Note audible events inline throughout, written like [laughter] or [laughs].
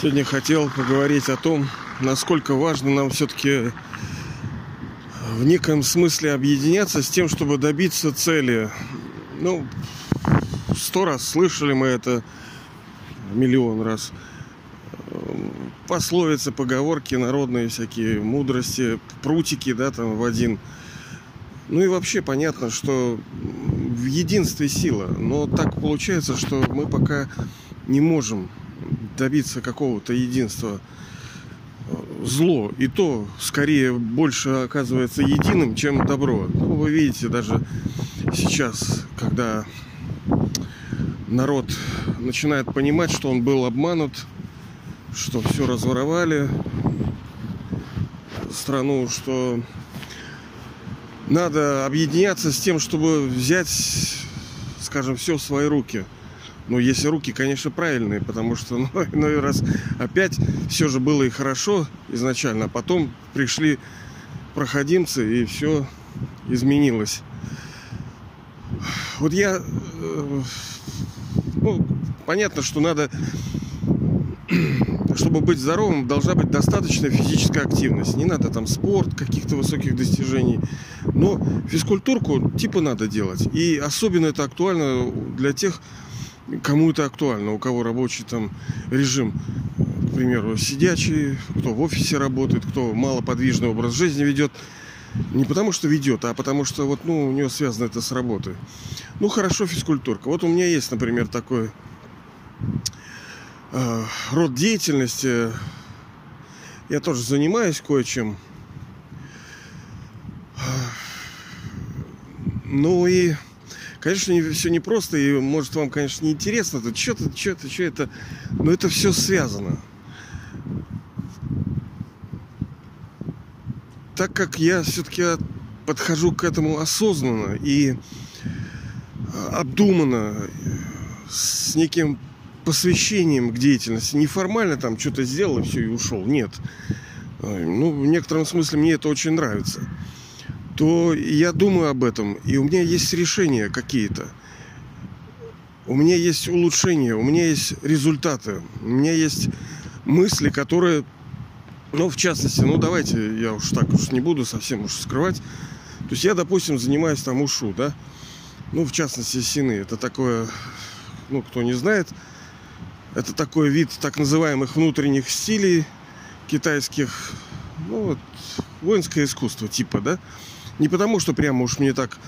Сегодня хотел поговорить о том, насколько важно нам все-таки в неком смысле объединяться с тем, чтобы добиться цели. Ну, сто раз слышали мы это, миллион раз. Пословицы, поговорки народные всякие, мудрости, прутики, да, там в один. Ну и вообще понятно, что в единстве сила. Но так получается, что мы пока не можем добиться какого-то единства зло, и то скорее больше оказывается единым, чем добро. Ну, вы видите, даже сейчас, когда народ начинает понимать, что он был обманут, что все разворовали страну, что надо объединяться с тем, чтобы взять, скажем, все в свои руки – ну, если руки, конечно, правильные, потому что, [laughs] ну, иной раз опять все же было и хорошо изначально, а потом пришли проходимцы, и все изменилось. Вот я... Э, ну, понятно, что надо... [clears throat] Чтобы быть здоровым, должна быть достаточная физическая активность. Не надо там спорт, каких-то высоких достижений. Но физкультурку типа надо делать. И особенно это актуально для тех, кому это актуально, у кого рабочий там режим, к примеру, сидячий, кто в офисе работает, кто малоподвижный образ жизни ведет. Не потому что ведет, а потому что вот, ну, у него связано это с работой. Ну, хорошо, физкультурка. Вот у меня есть, например, такой э, род деятельности. Я тоже занимаюсь кое-чем. Ну и Конечно, не, все непросто, и может вам, конечно, не интересно, это что-то, что-то, что это, но это все связано. Так как я все-таки подхожу к этому осознанно и обдуманно, с неким посвящением к деятельности. Неформально там что-то сделал и все, и ушел. Нет. Ну, в некотором смысле мне это очень нравится то я думаю об этом, и у меня есть решения какие-то. У меня есть улучшения, у меня есть результаты, у меня есть мысли, которые, ну, в частности, ну, давайте, я уж так уж не буду совсем уж скрывать. То есть я, допустим, занимаюсь там ушу, да, ну, в частности, сины. Это такое, ну, кто не знает, это такой вид так называемых внутренних стилей китайских, ну, вот, воинское искусство типа, да. Не потому, что прямо уж мне так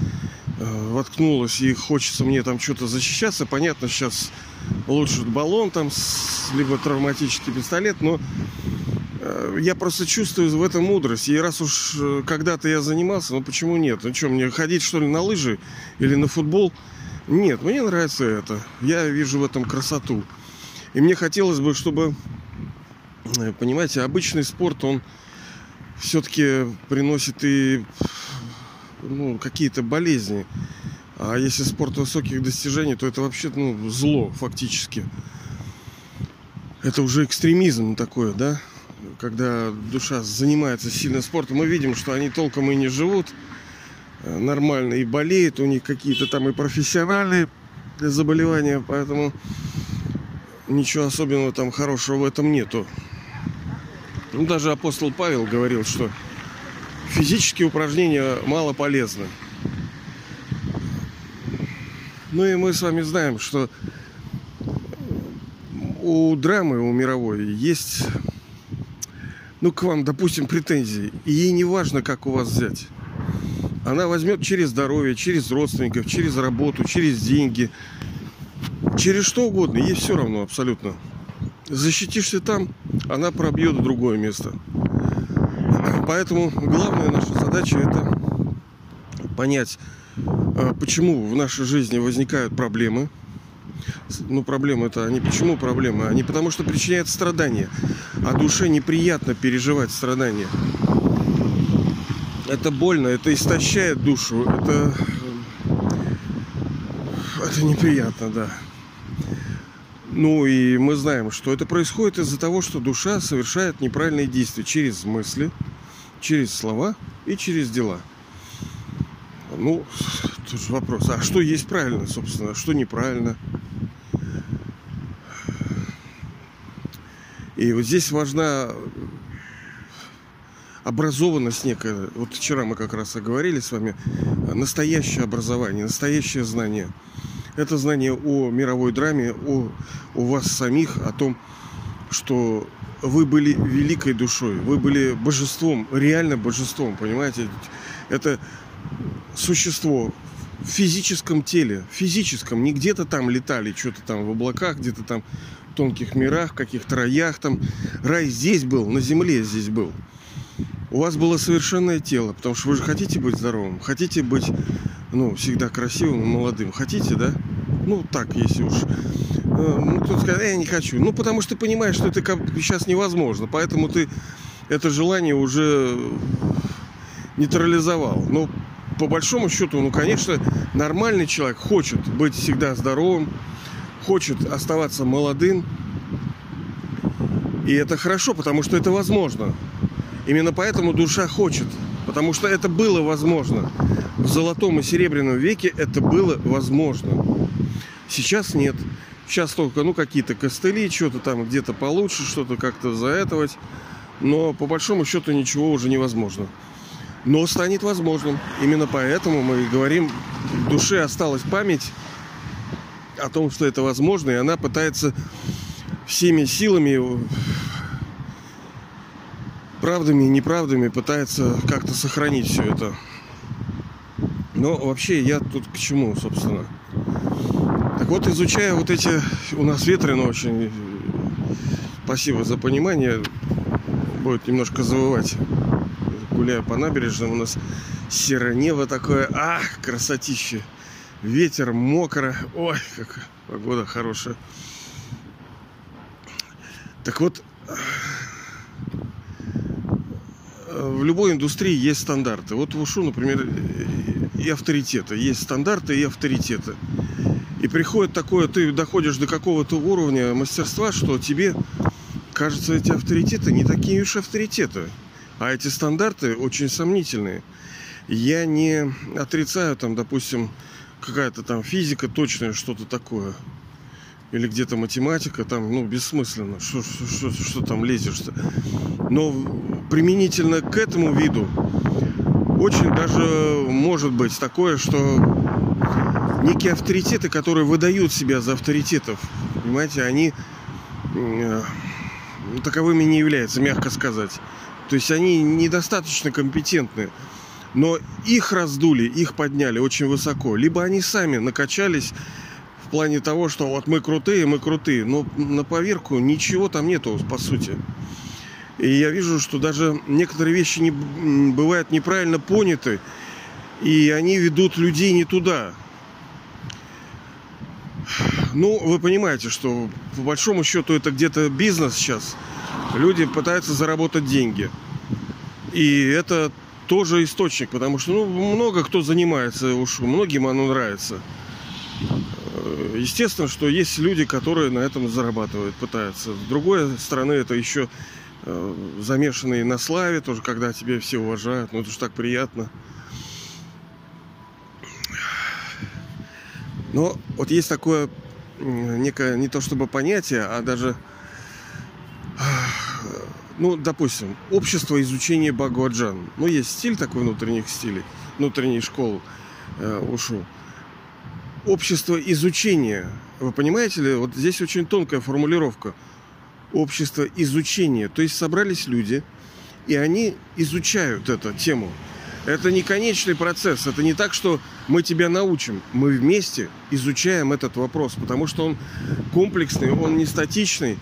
э, воткнулось и хочется мне там что-то защищаться. Понятно, сейчас лучше баллон там, с, либо травматический пистолет, но э, я просто чувствую в этом мудрость. И раз уж э, когда-то я занимался, ну почему нет? Ну что, мне ходить что ли на лыжи или на футбол? Нет, мне нравится это. Я вижу в этом красоту. И мне хотелось бы, чтобы, э, понимаете, обычный спорт, он все-таки приносит и ну, какие-то болезни. А если спорт высоких достижений, то это вообще ну, зло фактически. Это уже экстремизм такой, да? Когда душа занимается сильно спортом, мы видим, что они толком и не живут э, нормально и болеют, у них какие-то там и профессиональные заболевания, поэтому ничего особенного там хорошего в этом нету. Ну, даже апостол Павел говорил, что физические упражнения мало полезны. Ну и мы с вами знаем, что у драмы, у мировой, есть, ну, к вам, допустим, претензии. И ей не важно, как у вас взять. Она возьмет через здоровье, через родственников, через работу, через деньги, через что угодно. Ей все равно абсолютно. Защитишься там, она пробьет в другое место. Поэтому главная наша задача это понять, а, почему в нашей жизни возникают проблемы. Ну, проблемы это они почему проблемы? Они потому что причиняют страдания. А душе неприятно переживать страдания. Это больно, это истощает душу, это, это неприятно, да. Ну и мы знаем, что это происходит из-за того, что душа совершает неправильные действия через мысли, через слова и через дела. Ну, тут же вопрос, а что есть правильно, собственно, а что неправильно? И вот здесь важна образованность некая. Вот вчера мы как раз оговорили с вами. Настоящее образование, настоящее знание. Это знание о мировой драме, о, о вас самих, о том, что вы были великой душой, вы были божеством, реально божеством, понимаете? Это существо в физическом теле, в физическом, не где-то там летали, что-то там в облаках, где-то там в тонких мирах, каких-то раях там. Рай здесь был, на земле здесь был. У вас было совершенное тело, потому что вы же хотите быть здоровым, хотите быть, ну, всегда красивым молодым. Хотите, да? Ну, так, если уж. Э, ну, кто скажет, я не хочу. Ну, потому что ты понимаешь, что это сейчас невозможно. Поэтому ты это желание уже нейтрализовал. Но по большому счету, ну, конечно, нормальный человек хочет быть всегда здоровым, хочет оставаться молодым. И это хорошо, потому что это возможно. Именно поэтому душа хочет. Потому что это было возможно. В золотом и серебряном веке это было возможно. Сейчас нет. Сейчас только, ну, какие-то костыли, что-то там где-то получше, что-то как-то заэтовать. Но по большому счету ничего уже невозможно но станет возможным. Именно поэтому мы говорим, в душе осталась память о том, что это возможно, и она пытается всеми силами, правдами и неправдами пытается как-то сохранить все это. Но вообще я тут к чему, собственно? Вот, изучая вот эти... У нас ветрено очень. Спасибо за понимание. Будет немножко завывать гуляю по набережной, у нас серое небо такое. Ах, красотище. Ветер, мокро. Ой, как погода хорошая. Так вот, в любой индустрии есть стандарты. Вот в УШУ, например, и авторитеты. Есть стандарты и авторитеты. И приходит такое, ты доходишь до какого-то уровня мастерства, что тебе кажется, эти авторитеты не такие уж авторитеты. А эти стандарты очень сомнительные. Я не отрицаю там, допустим, какая-то там физика точная, что-то такое. Или где-то математика, там, ну, бессмысленно. Что, что, что, что там лезешь-то? Но применительно к этому виду очень даже может быть такое, что некие авторитеты, которые выдают себя за авторитетов, понимаете, они э, таковыми не являются, мягко сказать. То есть они недостаточно компетентны. Но их раздули, их подняли очень высоко. Либо они сами накачались в плане того, что вот мы крутые, мы крутые. Но на поверку ничего там нету, по сути. И я вижу, что даже некоторые вещи не, бывают неправильно поняты. И они ведут людей не туда. Ну, вы понимаете, что по большому счету это где-то бизнес сейчас – люди пытаются заработать деньги. И это тоже источник, потому что ну, много кто занимается, уж многим оно нравится. Э, естественно, что есть люди, которые на этом зарабатывают, пытаются. С другой стороны, это еще э, замешанные на славе, тоже когда тебя все уважают. Ну, это же так приятно. Но вот есть такое некое, не то чтобы понятие, а даже ну, допустим, общество изучения Багуаджан. Ну, есть стиль такой внутренних стилей, внутренней школы э, ушу. Общество изучения. Вы понимаете ли, вот здесь очень тонкая формулировка. Общество изучения. То есть собрались люди, и они изучают эту тему. Это не конечный процесс. Это не так, что мы тебя научим. Мы вместе изучаем этот вопрос, потому что он комплексный, он не статичный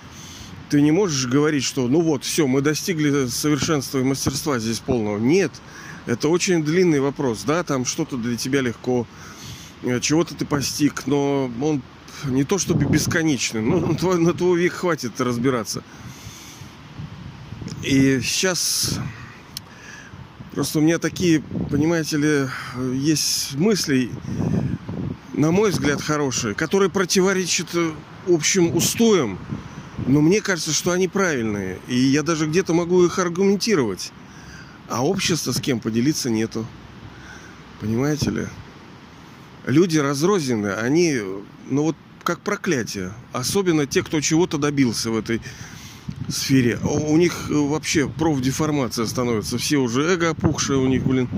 ты не можешь говорить, что ну вот, все, мы достигли совершенства и мастерства здесь полного. Нет, это очень длинный вопрос, да, там что-то для тебя легко, э, чего-то ты постиг, но он не то чтобы бесконечный, ну, на твой, на твой век хватит разбираться. И сейчас просто у меня такие, понимаете ли, есть мысли, на мой взгляд, хорошие, которые противоречат э, общим устоям но мне кажется, что они правильные. И я даже где-то могу их аргументировать. А общества с кем поделиться нету. Понимаете ли? Люди разрознены, они, ну вот как проклятие. Особенно те, кто чего-то добился в этой сфере. У них вообще профдеформация становится. Все уже эго опухшие у них, блин.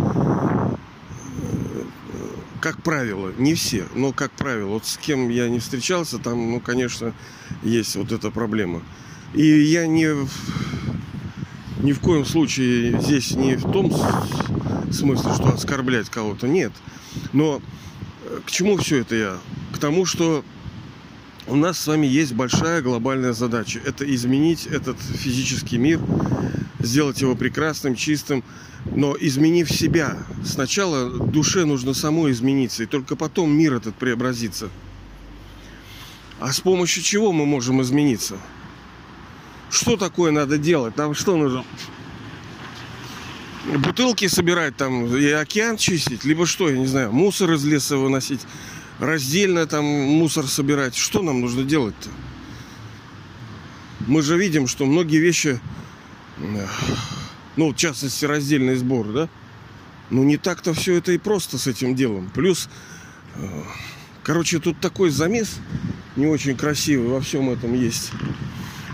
Как правило, не все, но как правило. Вот с кем я не встречался, там, ну, конечно, есть вот эта проблема. И я не ни в коем случае здесь не в том смысле, что оскорблять кого-то, нет. Но э, к чему все это я? К тому, что у нас с вами есть большая глобальная задача. Это изменить этот физический мир, сделать его прекрасным, чистым. Но изменив себя, сначала душе нужно самой измениться, и только потом мир этот преобразится. А с помощью чего мы можем измениться? Что такое надо делать? Там что нужно? Бутылки собирать там и океан чистить? Либо что, я не знаю, мусор из леса выносить? Раздельно там мусор собирать? Что нам нужно делать-то? Мы же видим, что многие вещи, ну, в частности, раздельный сбор, да? Ну, не так-то все это и просто с этим делом. Плюс, э, короче, тут такой замес не очень красивый во всем этом есть.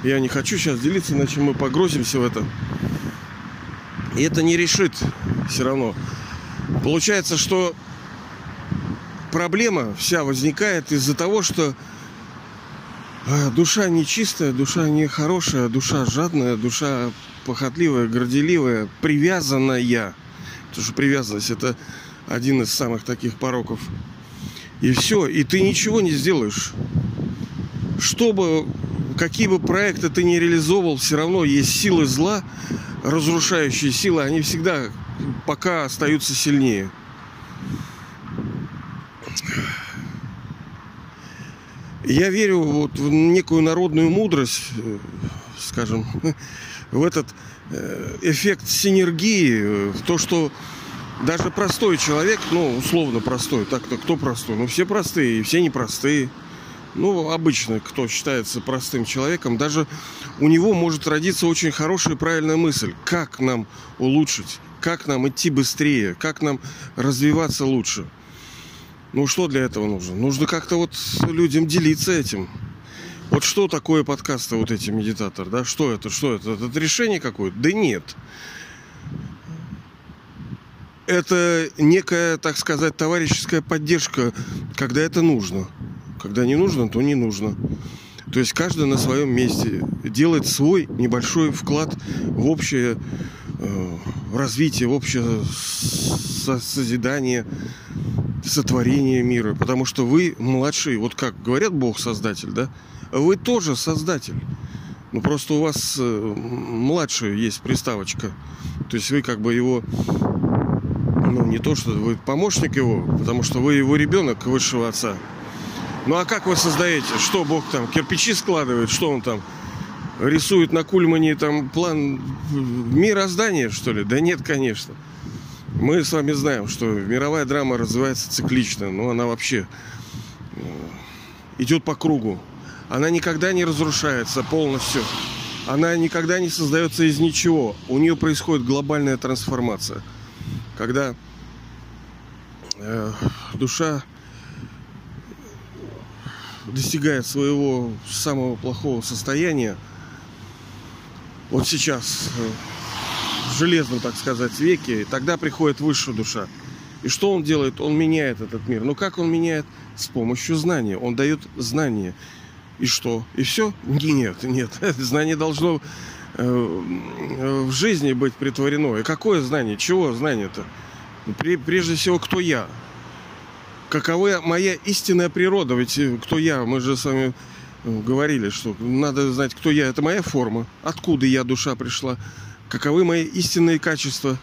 Я не хочу сейчас делиться, иначе мы погрузимся в это. И это не решит все равно. Получается, что проблема вся возникает из-за того, что а, душа нечистая, душа нехорошая, душа жадная, душа похотливая, горделивая, привязанная. Потому что привязанность это один из самых таких пороков. И все, и ты ничего не сделаешь. Чтобы какие бы проекты ты ни реализовывал, все равно есть силы зла, разрушающие силы, они всегда пока остаются сильнее. Я верю вот в некую народную мудрость, э, скажем, [laughs] в этот э, эффект синергии, в то, что даже простой человек, ну, условно простой, так-то кто простой? Ну, все простые, и все непростые ну, обычно, кто считается простым человеком, даже у него может родиться очень хорошая и правильная мысль, как нам улучшить, как нам идти быстрее, как нам развиваться лучше. Ну, что для этого нужно? Нужно как-то вот людям делиться этим. Вот что такое подкасты, вот эти медитатор, да? Что это? Что это? Это решение какое-то? Да нет. Это некая, так сказать, товарищеская поддержка, когда это нужно. Когда не нужно, то не нужно. То есть каждый на своем месте делает свой небольшой вклад в общее развитие, в общее созидание, сотворение мира. Потому что вы младший, вот как говорят Бог Создатель, да? Вы тоже Создатель. Ну просто у вас э, младший есть приставочка. То есть вы как бы его ну, не то, что вы помощник его, потому что вы его ребенок высшего отца. Ну а как вы создаете? Что Бог там, кирпичи складывает? Что он там? Рисует на Кульмане там план мироздания, что ли? Да нет, конечно. Мы с вами знаем, что мировая драма развивается циклично, но она вообще э, идет по кругу. Она никогда не разрушается полностью. Она никогда не создается из ничего. У нее происходит глобальная трансформация. Когда э, душа достигает своего самого плохого состояния, вот сейчас, э, в железном, так сказать, веке, тогда приходит высшая душа. И что он делает? Он меняет этот мир. Но как он меняет? С помощью знания. Он дает знания. И что? И все? Нет, нет. [laughs] Знание должно э, в жизни быть притворено. И какое знание? Чего знание-то? Прежде всего, кто я? какова моя истинная природа. Ведь э, кто я? Мы же с вами э, говорили, что надо знать, кто я. Это моя форма. Откуда я, душа, пришла. Каковы мои истинные качества.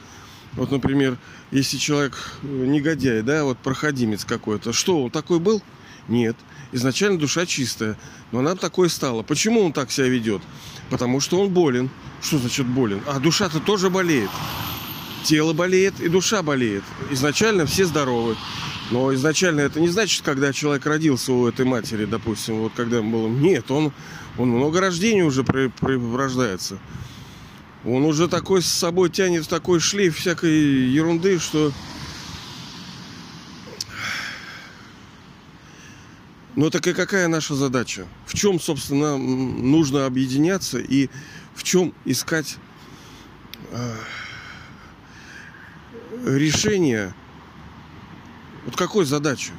Вот, например, если человек э, негодяй, да, вот проходимец какой-то, что он такой был? Нет. Изначально душа чистая, но она такой стала. Почему он так себя ведет? Потому что он болен. Что значит болен? А душа-то тоже болеет. Тело болеет и душа болеет. Изначально все здоровы. Но изначально это не значит, когда человек родился у этой матери, допустим, вот когда ему было... Нет, он, он много рождений уже при, при, рождается. Он уже такой с собой тянет такой шлейф всякой ерунды, что... Ну так и какая наша задача? В чем, собственно, нужно объединяться и в чем искать э, решение какой задачи?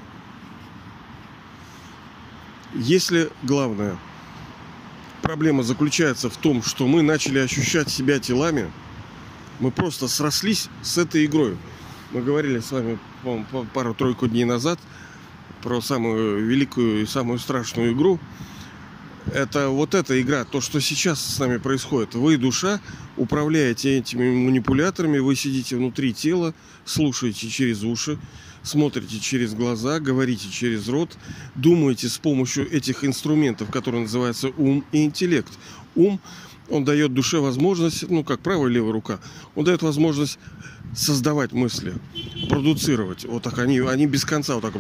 Если главное проблема заключается в том, что мы начали ощущать себя телами, мы просто срослись с этой игрой. Мы говорили с вами пару-тройку дней назад про самую великую и самую страшную игру. Это вот эта игра, то, что сейчас с нами происходит. Вы, душа, управляете этими манипуляторами, вы сидите внутри тела, слушаете через уши, смотрите через глаза, говорите через рот, думаете с помощью этих инструментов, которые называются ум и интеллект. Ум, он дает душе возможность, ну как правая и левая рука, он дает возможность создавать мысли, продуцировать. Вот так они, они без конца вот так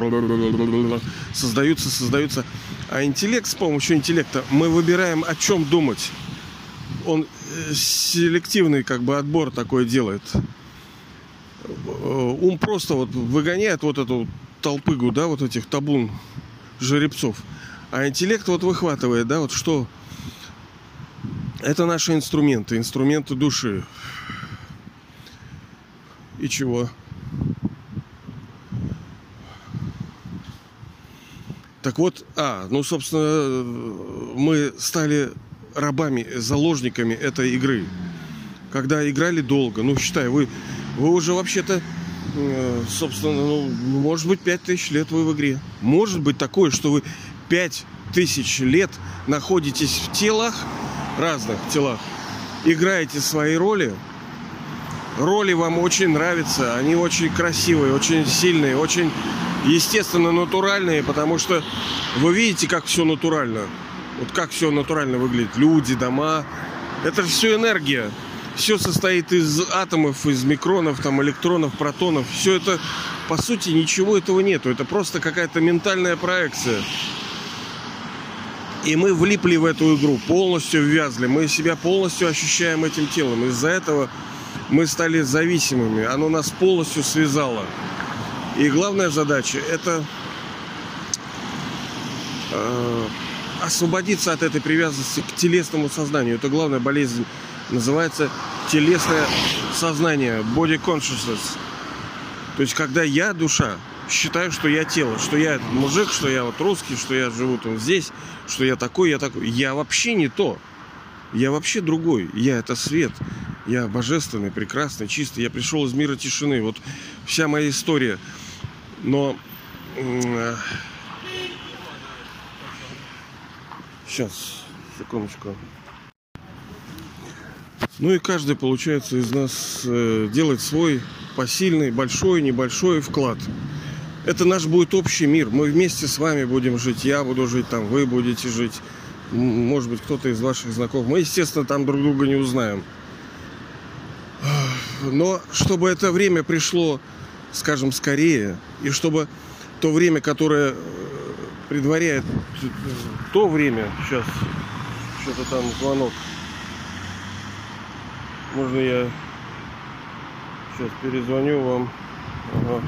создаются, создаются. А интеллект, с помощью интеллекта мы выбираем, о чем думать. Он э, селективный как бы отбор такой делает. Э, ум просто вот выгоняет вот эту толпыгу, да, вот этих табун жеребцов. А интеллект вот выхватывает, да, вот что это наши инструменты, инструменты души. И чего? Так вот, а, ну, собственно, мы стали рабами, заложниками этой игры. Когда играли долго, ну, считай, вы вы уже вообще-то, э, собственно, ну, может быть, пять тысяч лет вы в игре. Может быть такое, что вы пять тысяч лет находитесь в телах, разных телах, играете свои роли. Роли вам очень нравятся, они очень красивые, очень сильные, очень естественно натуральные, потому что вы видите, как все натурально. Вот как все натурально выглядит. Люди, дома. Это же все энергия все состоит из атомов, из микронов, там, электронов, протонов. Все это, по сути, ничего этого нету. Это просто какая-то ментальная проекция. И мы влипли в эту игру, полностью ввязли. Мы себя полностью ощущаем этим телом. Из-за этого мы стали зависимыми. Оно нас полностью связало. И главная задача это э, освободиться от этой привязанности к телесному сознанию. Это главная болезнь называется телесное сознание, body consciousness. То есть, когда я душа, считаю, что я тело, что я мужик, что я вот русский, что я живу там здесь, что я такой, я такой. Я вообще не то. Я вообще другой. Я это свет. Я божественный, прекрасный, чистый. Я пришел из мира тишины. Вот вся моя история. Но сейчас, секундочку. Ну и каждый, получается, из нас э, делает свой посильный, большой, небольшой вклад. Это наш будет общий мир. Мы вместе с вами будем жить. Я буду жить там, вы будете жить. Может быть, кто-то из ваших знакомых. Мы, естественно, там друг друга не узнаем. Но чтобы это время пришло, скажем, скорее, и чтобы то время, которое э, предваряет э, то время, сейчас что-то там звонок, можно я сейчас перезвоню вам. Ага.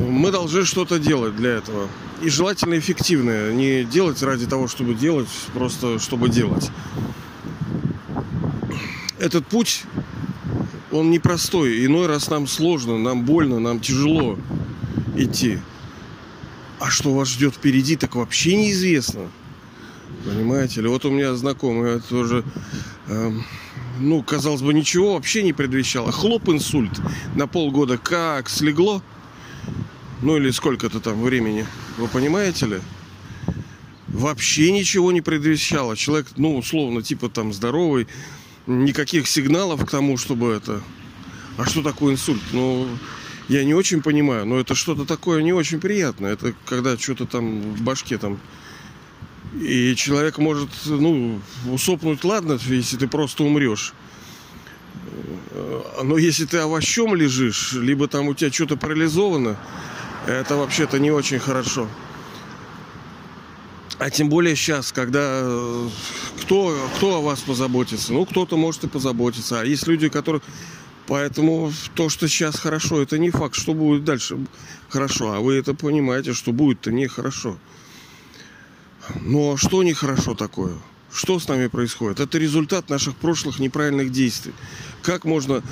Мы должны что-то делать для этого. И желательно эффективное. Не делать ради того, чтобы делать, просто чтобы делать. Этот путь, он непростой. Иной раз нам сложно, нам больно, нам тяжело идти. А что вас ждет впереди, так вообще неизвестно. Понимаете ли? Вот у меня знакомый тоже эм, ну, казалось бы, ничего вообще не предвещало. Хлоп инсульт на полгода как слегло, ну или сколько-то там времени, вы понимаете ли? Вообще ничего не предвещало. Человек, ну, условно, типа там здоровый, никаких сигналов к тому, чтобы это... А что такое инсульт? Ну, я не очень понимаю, но это что-то такое не очень приятное. Это когда что-то там в башке там и человек может, ну, усопнуть, ладно, если ты просто умрешь. Но если ты овощом лежишь, либо там у тебя что-то парализовано, это вообще-то не очень хорошо. А тем более сейчас, когда кто, кто о вас позаботится? Ну, кто-то может и позаботиться. А есть люди, которые... Поэтому то, что сейчас хорошо, это не факт, что будет дальше хорошо. А вы это понимаете, что будет-то нехорошо. хорошо. Но что нехорошо такое? Что с нами происходит? Это результат наших прошлых неправильных действий. Как можно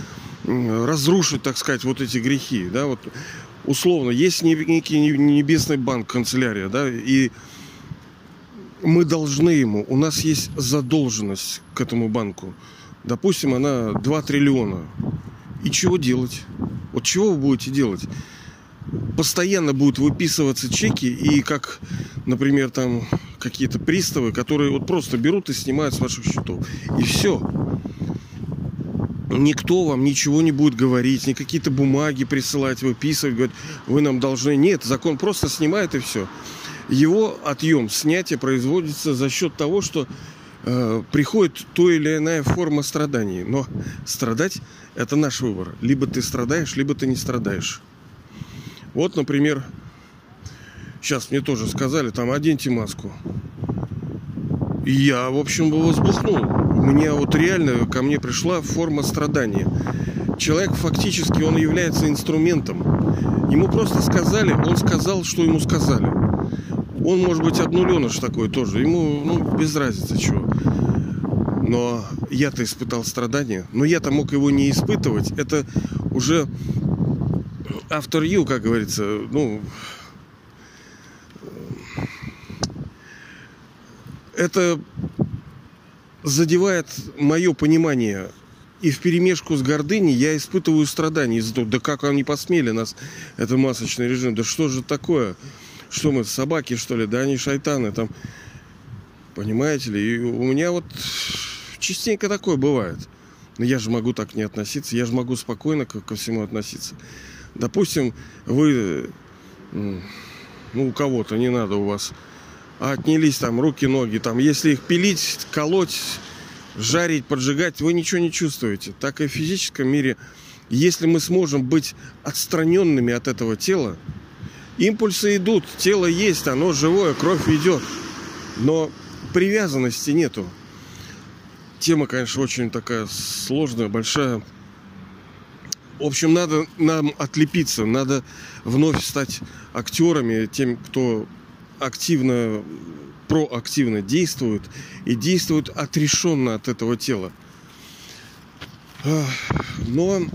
разрушить, так сказать, вот эти грехи, да, вот условно, есть некий небесный банк, канцелярия, да, и мы должны ему, у нас есть задолженность к этому банку. Допустим, она 2 триллиона. И чего делать? Вот чего вы будете делать? Постоянно будут выписываться чеки, и как, например, там какие-то приставы, которые вот просто берут и снимают с ваших счетов. И все никто вам ничего не будет говорить, ни какие-то бумаги присылать, выписывать, говорить, вы нам должны. Нет, закон просто снимает и все. Его отъем, снятие производится за счет того, что э, приходит то или иная форма страданий. Но страдать – это наш выбор. Либо ты страдаешь, либо ты не страдаешь. Вот, например, сейчас мне тоже сказали, там, оденьте маску. И я, в общем, бы возбухнул мне вот реально ко мне пришла форма страдания. Человек фактически, он является инструментом. Ему просто сказали, он сказал, что ему сказали. Он может быть обнуленыш такой тоже. Ему ну, без разницы чего. Но я-то испытал страдания. Но я-то мог его не испытывать. Это уже автор you, как говорится, ну, это задевает мое понимание и в перемешку с гордыней я испытываю страдания из-за того, да как они посмели нас, это масочный режим, да что же такое? Что мы, собаки, что ли? Да они шайтаны там. Понимаете ли? И у меня вот частенько такое бывает. Но я же могу так не относиться, я же могу спокойно ко, ко всему относиться. Допустим, вы, ну, у кого-то, не надо у вас отнялись там руки, ноги. Там, если их пилить, колоть, жарить, поджигать, вы ничего не чувствуете. Так и в физическом мире, если мы сможем быть отстраненными от этого тела, импульсы идут, тело есть, оно живое, кровь идет, но привязанности нету. Тема, конечно, очень такая сложная, большая. В общем, надо нам отлепиться, надо вновь стать актерами, тем, кто активно, проактивно действуют и действуют отрешенно от этого тела. Но э,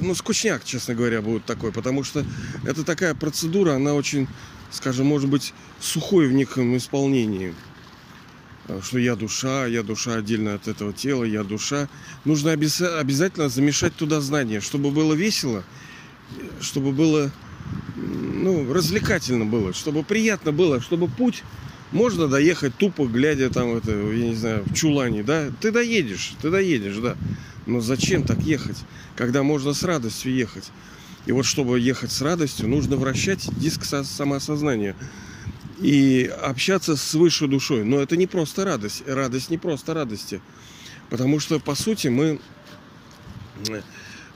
ну, скучняк, честно говоря, будет такой, потому что это такая процедура, она очень, скажем, может быть, сухой в неком исполнении. Э, что я душа, я душа отдельно от этого тела, я душа. Нужно обязательно замешать туда знания, чтобы было весело, чтобы было ну, развлекательно было, чтобы приятно было, чтобы путь можно доехать тупо, глядя там, это, я не знаю, в чулане, да? Ты доедешь, ты доедешь, да. Но зачем так ехать, когда можно с радостью ехать? И вот чтобы ехать с радостью, нужно вращать диск самоосознания и общаться с высшей душой. Но это не просто радость. Радость не просто радости. Потому что, по сути, мы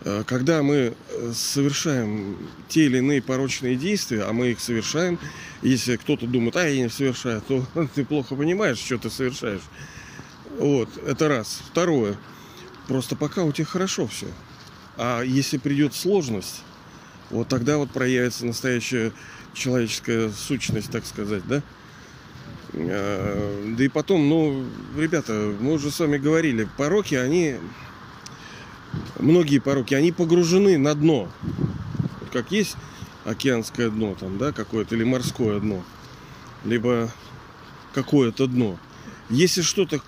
Э, когда мы э, совершаем те или иные порочные действия, а мы их совершаем, если кто-то думает, а я не совершаю, то [laughs] ты плохо понимаешь, что ты совершаешь. Вот, это раз. Второе. Просто пока у тебя хорошо все. А если придет сложность, вот тогда вот проявится настоящая человеческая сущность, так сказать, да? Э, да и потом, ну, ребята, мы уже с вами говорили, пороки, они многие пороки, они погружены на дно. Вот как есть океанское дно там, да, какое-то, или морское дно, либо какое-то дно. Если что-то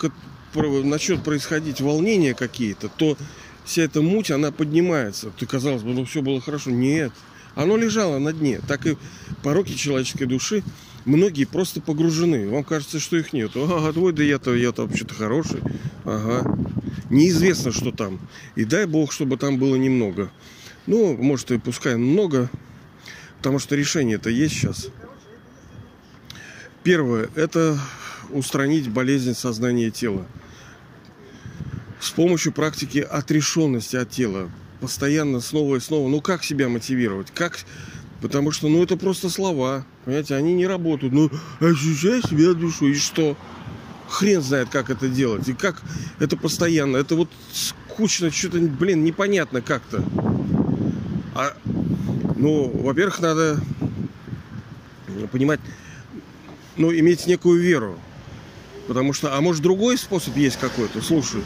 начнет происходить, волнения какие-то, то вся эта муть, она поднимается. Ты, казалось бы, ну все было хорошо. Нет. Оно лежало на дне. Так и пороки человеческой души, многие просто погружены. Вам кажется, что их нет. Ага, твой, да я-то, я-то вообще-то хороший. Ага неизвестно, что там. И дай бог, чтобы там было немного. Ну, может, и пускай много, потому что решение-то есть сейчас. Первое – это устранить болезнь сознания тела. С помощью практики отрешенности от тела. Постоянно, снова и снова. Ну, как себя мотивировать? Как... Потому что, ну, это просто слова. Понимаете, они не работают. Ну, ощущай себя душой. И что? хрен знает, как это делать. И как это постоянно. Это вот скучно, что-то, блин, непонятно как-то. А, ну, во-первых, надо понимать, ну, иметь некую веру. Потому что, а может другой способ есть какой-то, слушай.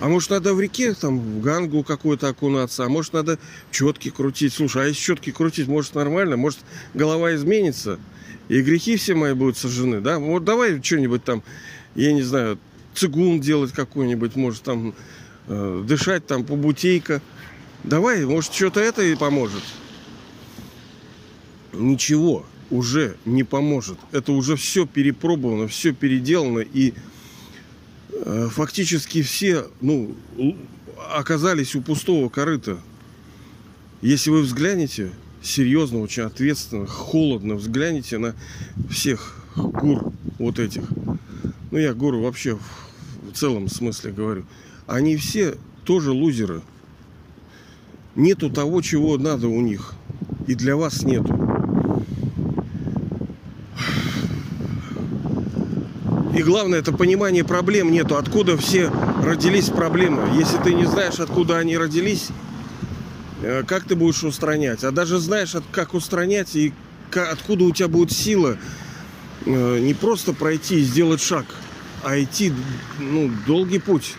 А может надо в реке, там, в гангу какой-то окунаться, а может надо четки крутить. Слушай, а если четки крутить, может нормально, может голова изменится, и грехи все мои будут сожжены, да? Вот давай что-нибудь там, я не знаю, цигун делать какой-нибудь, может там э, дышать там по бутейка. Давай, может что-то это и поможет. Ничего уже не поможет. Это уже все перепробовано, все переделано и фактически все ну, оказались у пустого корыта. Если вы взглянете, серьезно, очень ответственно, холодно взглянете на всех гур вот этих. Ну, я гуру вообще в целом смысле говорю. Они все тоже лузеры. Нету того, чего надо у них. И для вас нету. И главное, это понимание проблем нету. Откуда все родились проблемы. Если ты не знаешь, откуда они родились, э, как ты будешь устранять? А даже знаешь, как устранять и откуда у тебя будет сила э, не просто пройти и сделать шаг, а идти ну, долгий путь.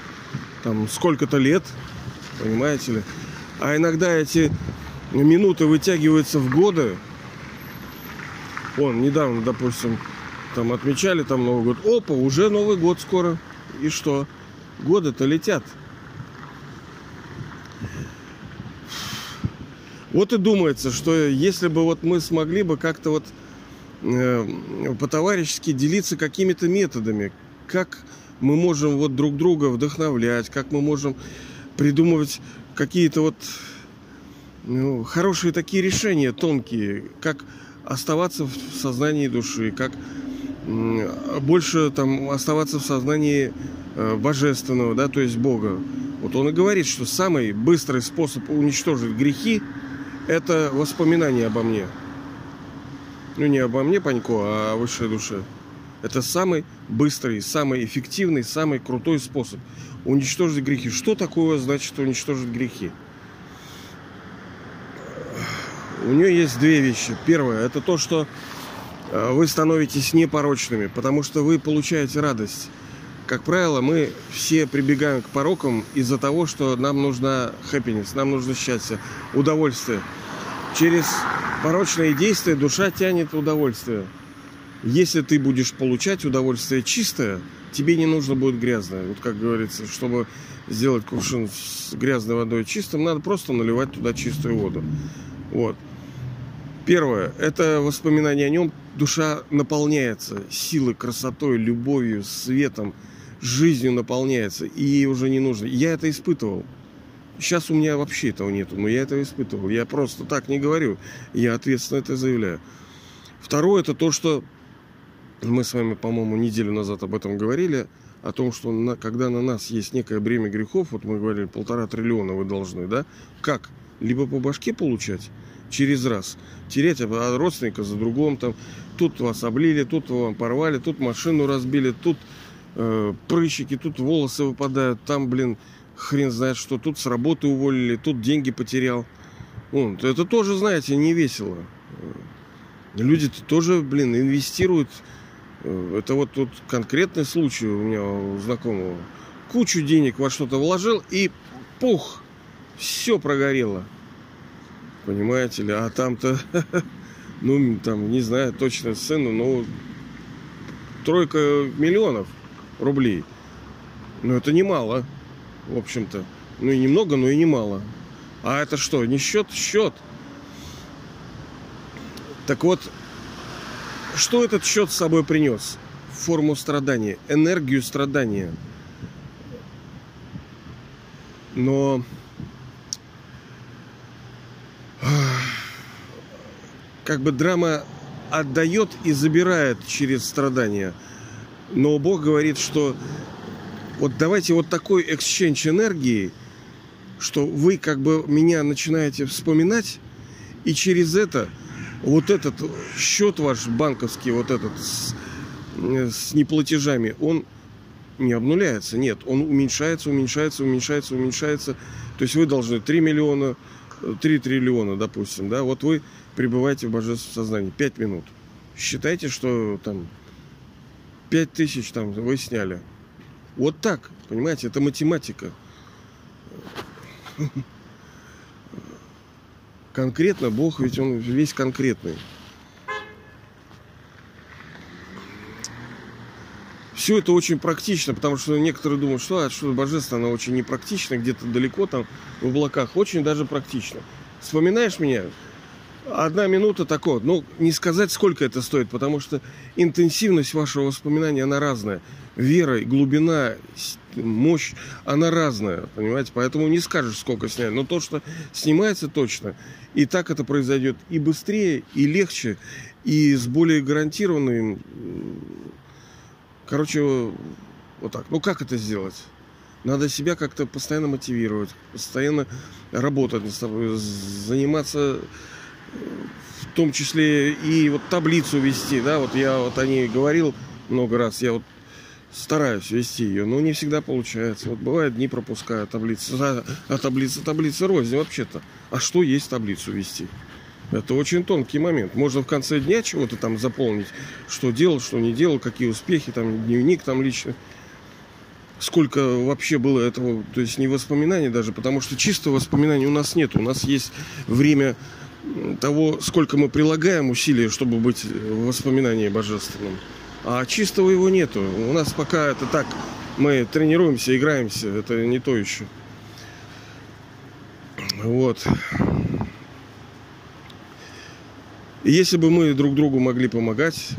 Там сколько-то лет, понимаете ли. А иногда эти минуты вытягиваются в годы. Он недавно, допустим, там отмечали там Новый год. Опа, уже Новый год скоро. И что? Годы-то летят. Вот и думается, что если бы вот мы смогли бы как-то вот э, по-товарищески делиться какими-то методами, как мы можем вот друг друга вдохновлять, как мы можем придумывать какие-то вот ну, хорошие такие решения, тонкие, как оставаться в сознании души, как больше там оставаться в сознании э, божественного, да, то есть Бога. Вот он и говорит, что самый быстрый способ уничтожить грехи – это воспоминание обо мне. Ну, не обо мне, Панько, а о высшей душе. Это самый быстрый, самый эффективный, самый крутой способ уничтожить грехи. Что такое значит уничтожить грехи? У нее есть две вещи. Первое – это то, что вы становитесь непорочными, потому что вы получаете радость. Как правило, мы все прибегаем к порокам из-за того, что нам нужна happiness, нам нужно счастье, удовольствие. Через порочные действия душа тянет удовольствие. Если ты будешь получать удовольствие чистое, тебе не нужно будет грязное. Вот как говорится, чтобы сделать кувшин с грязной водой чистым, надо просто наливать туда чистую воду. Вот. Первое – это воспоминание о нем. Душа наполняется силой, красотой, любовью, светом, жизнью наполняется. И ей уже не нужно. Я это испытывал. Сейчас у меня вообще этого нету, но я это испытывал. Я просто так не говорю. Я ответственно это заявляю. Второе – это то, что мы с вами, по-моему, неделю назад об этом говорили, о том, что на, когда на нас есть некое бремя грехов, вот мы говорили, полтора триллиона вы должны, да, как? Либо по башке получать, через раз. Терять от родственника за другом, там, тут вас облили, тут вам порвали, тут машину разбили, тут э, прыщики, тут волосы выпадают, там, блин, хрен знает что, тут с работы уволили, тут деньги потерял. Вот, это тоже, знаете, не весело. Люди -то тоже, блин, инвестируют. Это вот тут конкретный случай у меня у знакомого. Кучу денег во что-то вложил и пух, все прогорело. Понимаете ли? А там-то, [laughs] ну, там, не знаю точно цену, но тройка миллионов рублей. Ну, это немало, в общем-то. Ну, и немного, но и немало. А это что, не счет? Счет. Так вот, что этот счет с собой принес? Форму страдания, энергию страдания. Но как бы драма отдает и забирает через страдания. Но Бог говорит, что вот давайте вот такой эксченж энергии, что вы как бы меня начинаете вспоминать, и через это вот этот счет ваш банковский, вот этот с, с неплатежами, он не обнуляется, нет, он уменьшается, уменьшается, уменьшается, уменьшается. То есть вы должны 3 миллиона 3 триллиона, допустим, да, вот вы пребываете в божественном сознании 5 минут. Считайте, что там 5 тысяч там вы сняли. Вот так, понимаете, это математика. Конкретно Бог, ведь он весь конкретный. Все это очень практично, потому что некоторые думают, что, а, что божественно, оно очень непрактично, где-то далеко там в облаках. Очень даже практично. Вспоминаешь меня? Одна минута такое. Ну, не сказать, сколько это стоит, потому что интенсивность вашего воспоминания, она разная. Вера, глубина, мощь, она разная, понимаете? Поэтому не скажешь, сколько снять. Но то, что снимается точно, и так это произойдет и быстрее, и легче, и с более гарантированным Короче, вот так. Ну как это сделать? Надо себя как-то постоянно мотивировать, постоянно работать заниматься в том числе и вот таблицу вести, да, вот я вот о ней говорил много раз, я вот стараюсь вести ее, но не всегда получается. Вот бывает дни пропускаю таблицу, а, а таблица, таблица рознь вообще-то. А что есть таблицу вести? Это очень тонкий момент. Можно в конце дня чего-то там заполнить, что делал, что не делал, какие успехи, там дневник там лично. Сколько вообще было этого, то есть не воспоминаний даже, потому что чистого воспоминания у нас нет. У нас есть время того, сколько мы прилагаем усилий, чтобы быть в воспоминании божественном. А чистого его нету. У нас пока это так, мы тренируемся, играемся, это не то еще. Вот. И если бы мы друг другу могли помогать,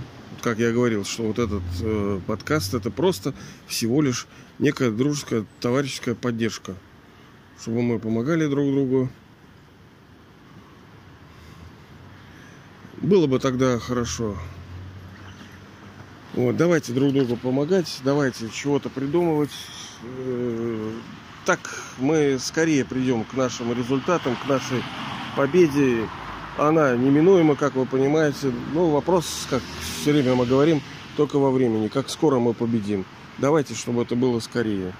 как я говорил, что вот этот э, подкаст это просто всего лишь некая дружеская, товарищеская поддержка. Чтобы мы помогали друг другу. Было бы тогда хорошо. Вот, давайте друг другу помогать, давайте чего-то придумывать. Э, так мы скорее придем к нашим результатам, к нашей победе, она неминуема, как вы понимаете. Ну, вопрос, как все время мы говорим, только во времени. Как скоро мы победим. Давайте, чтобы это было скорее.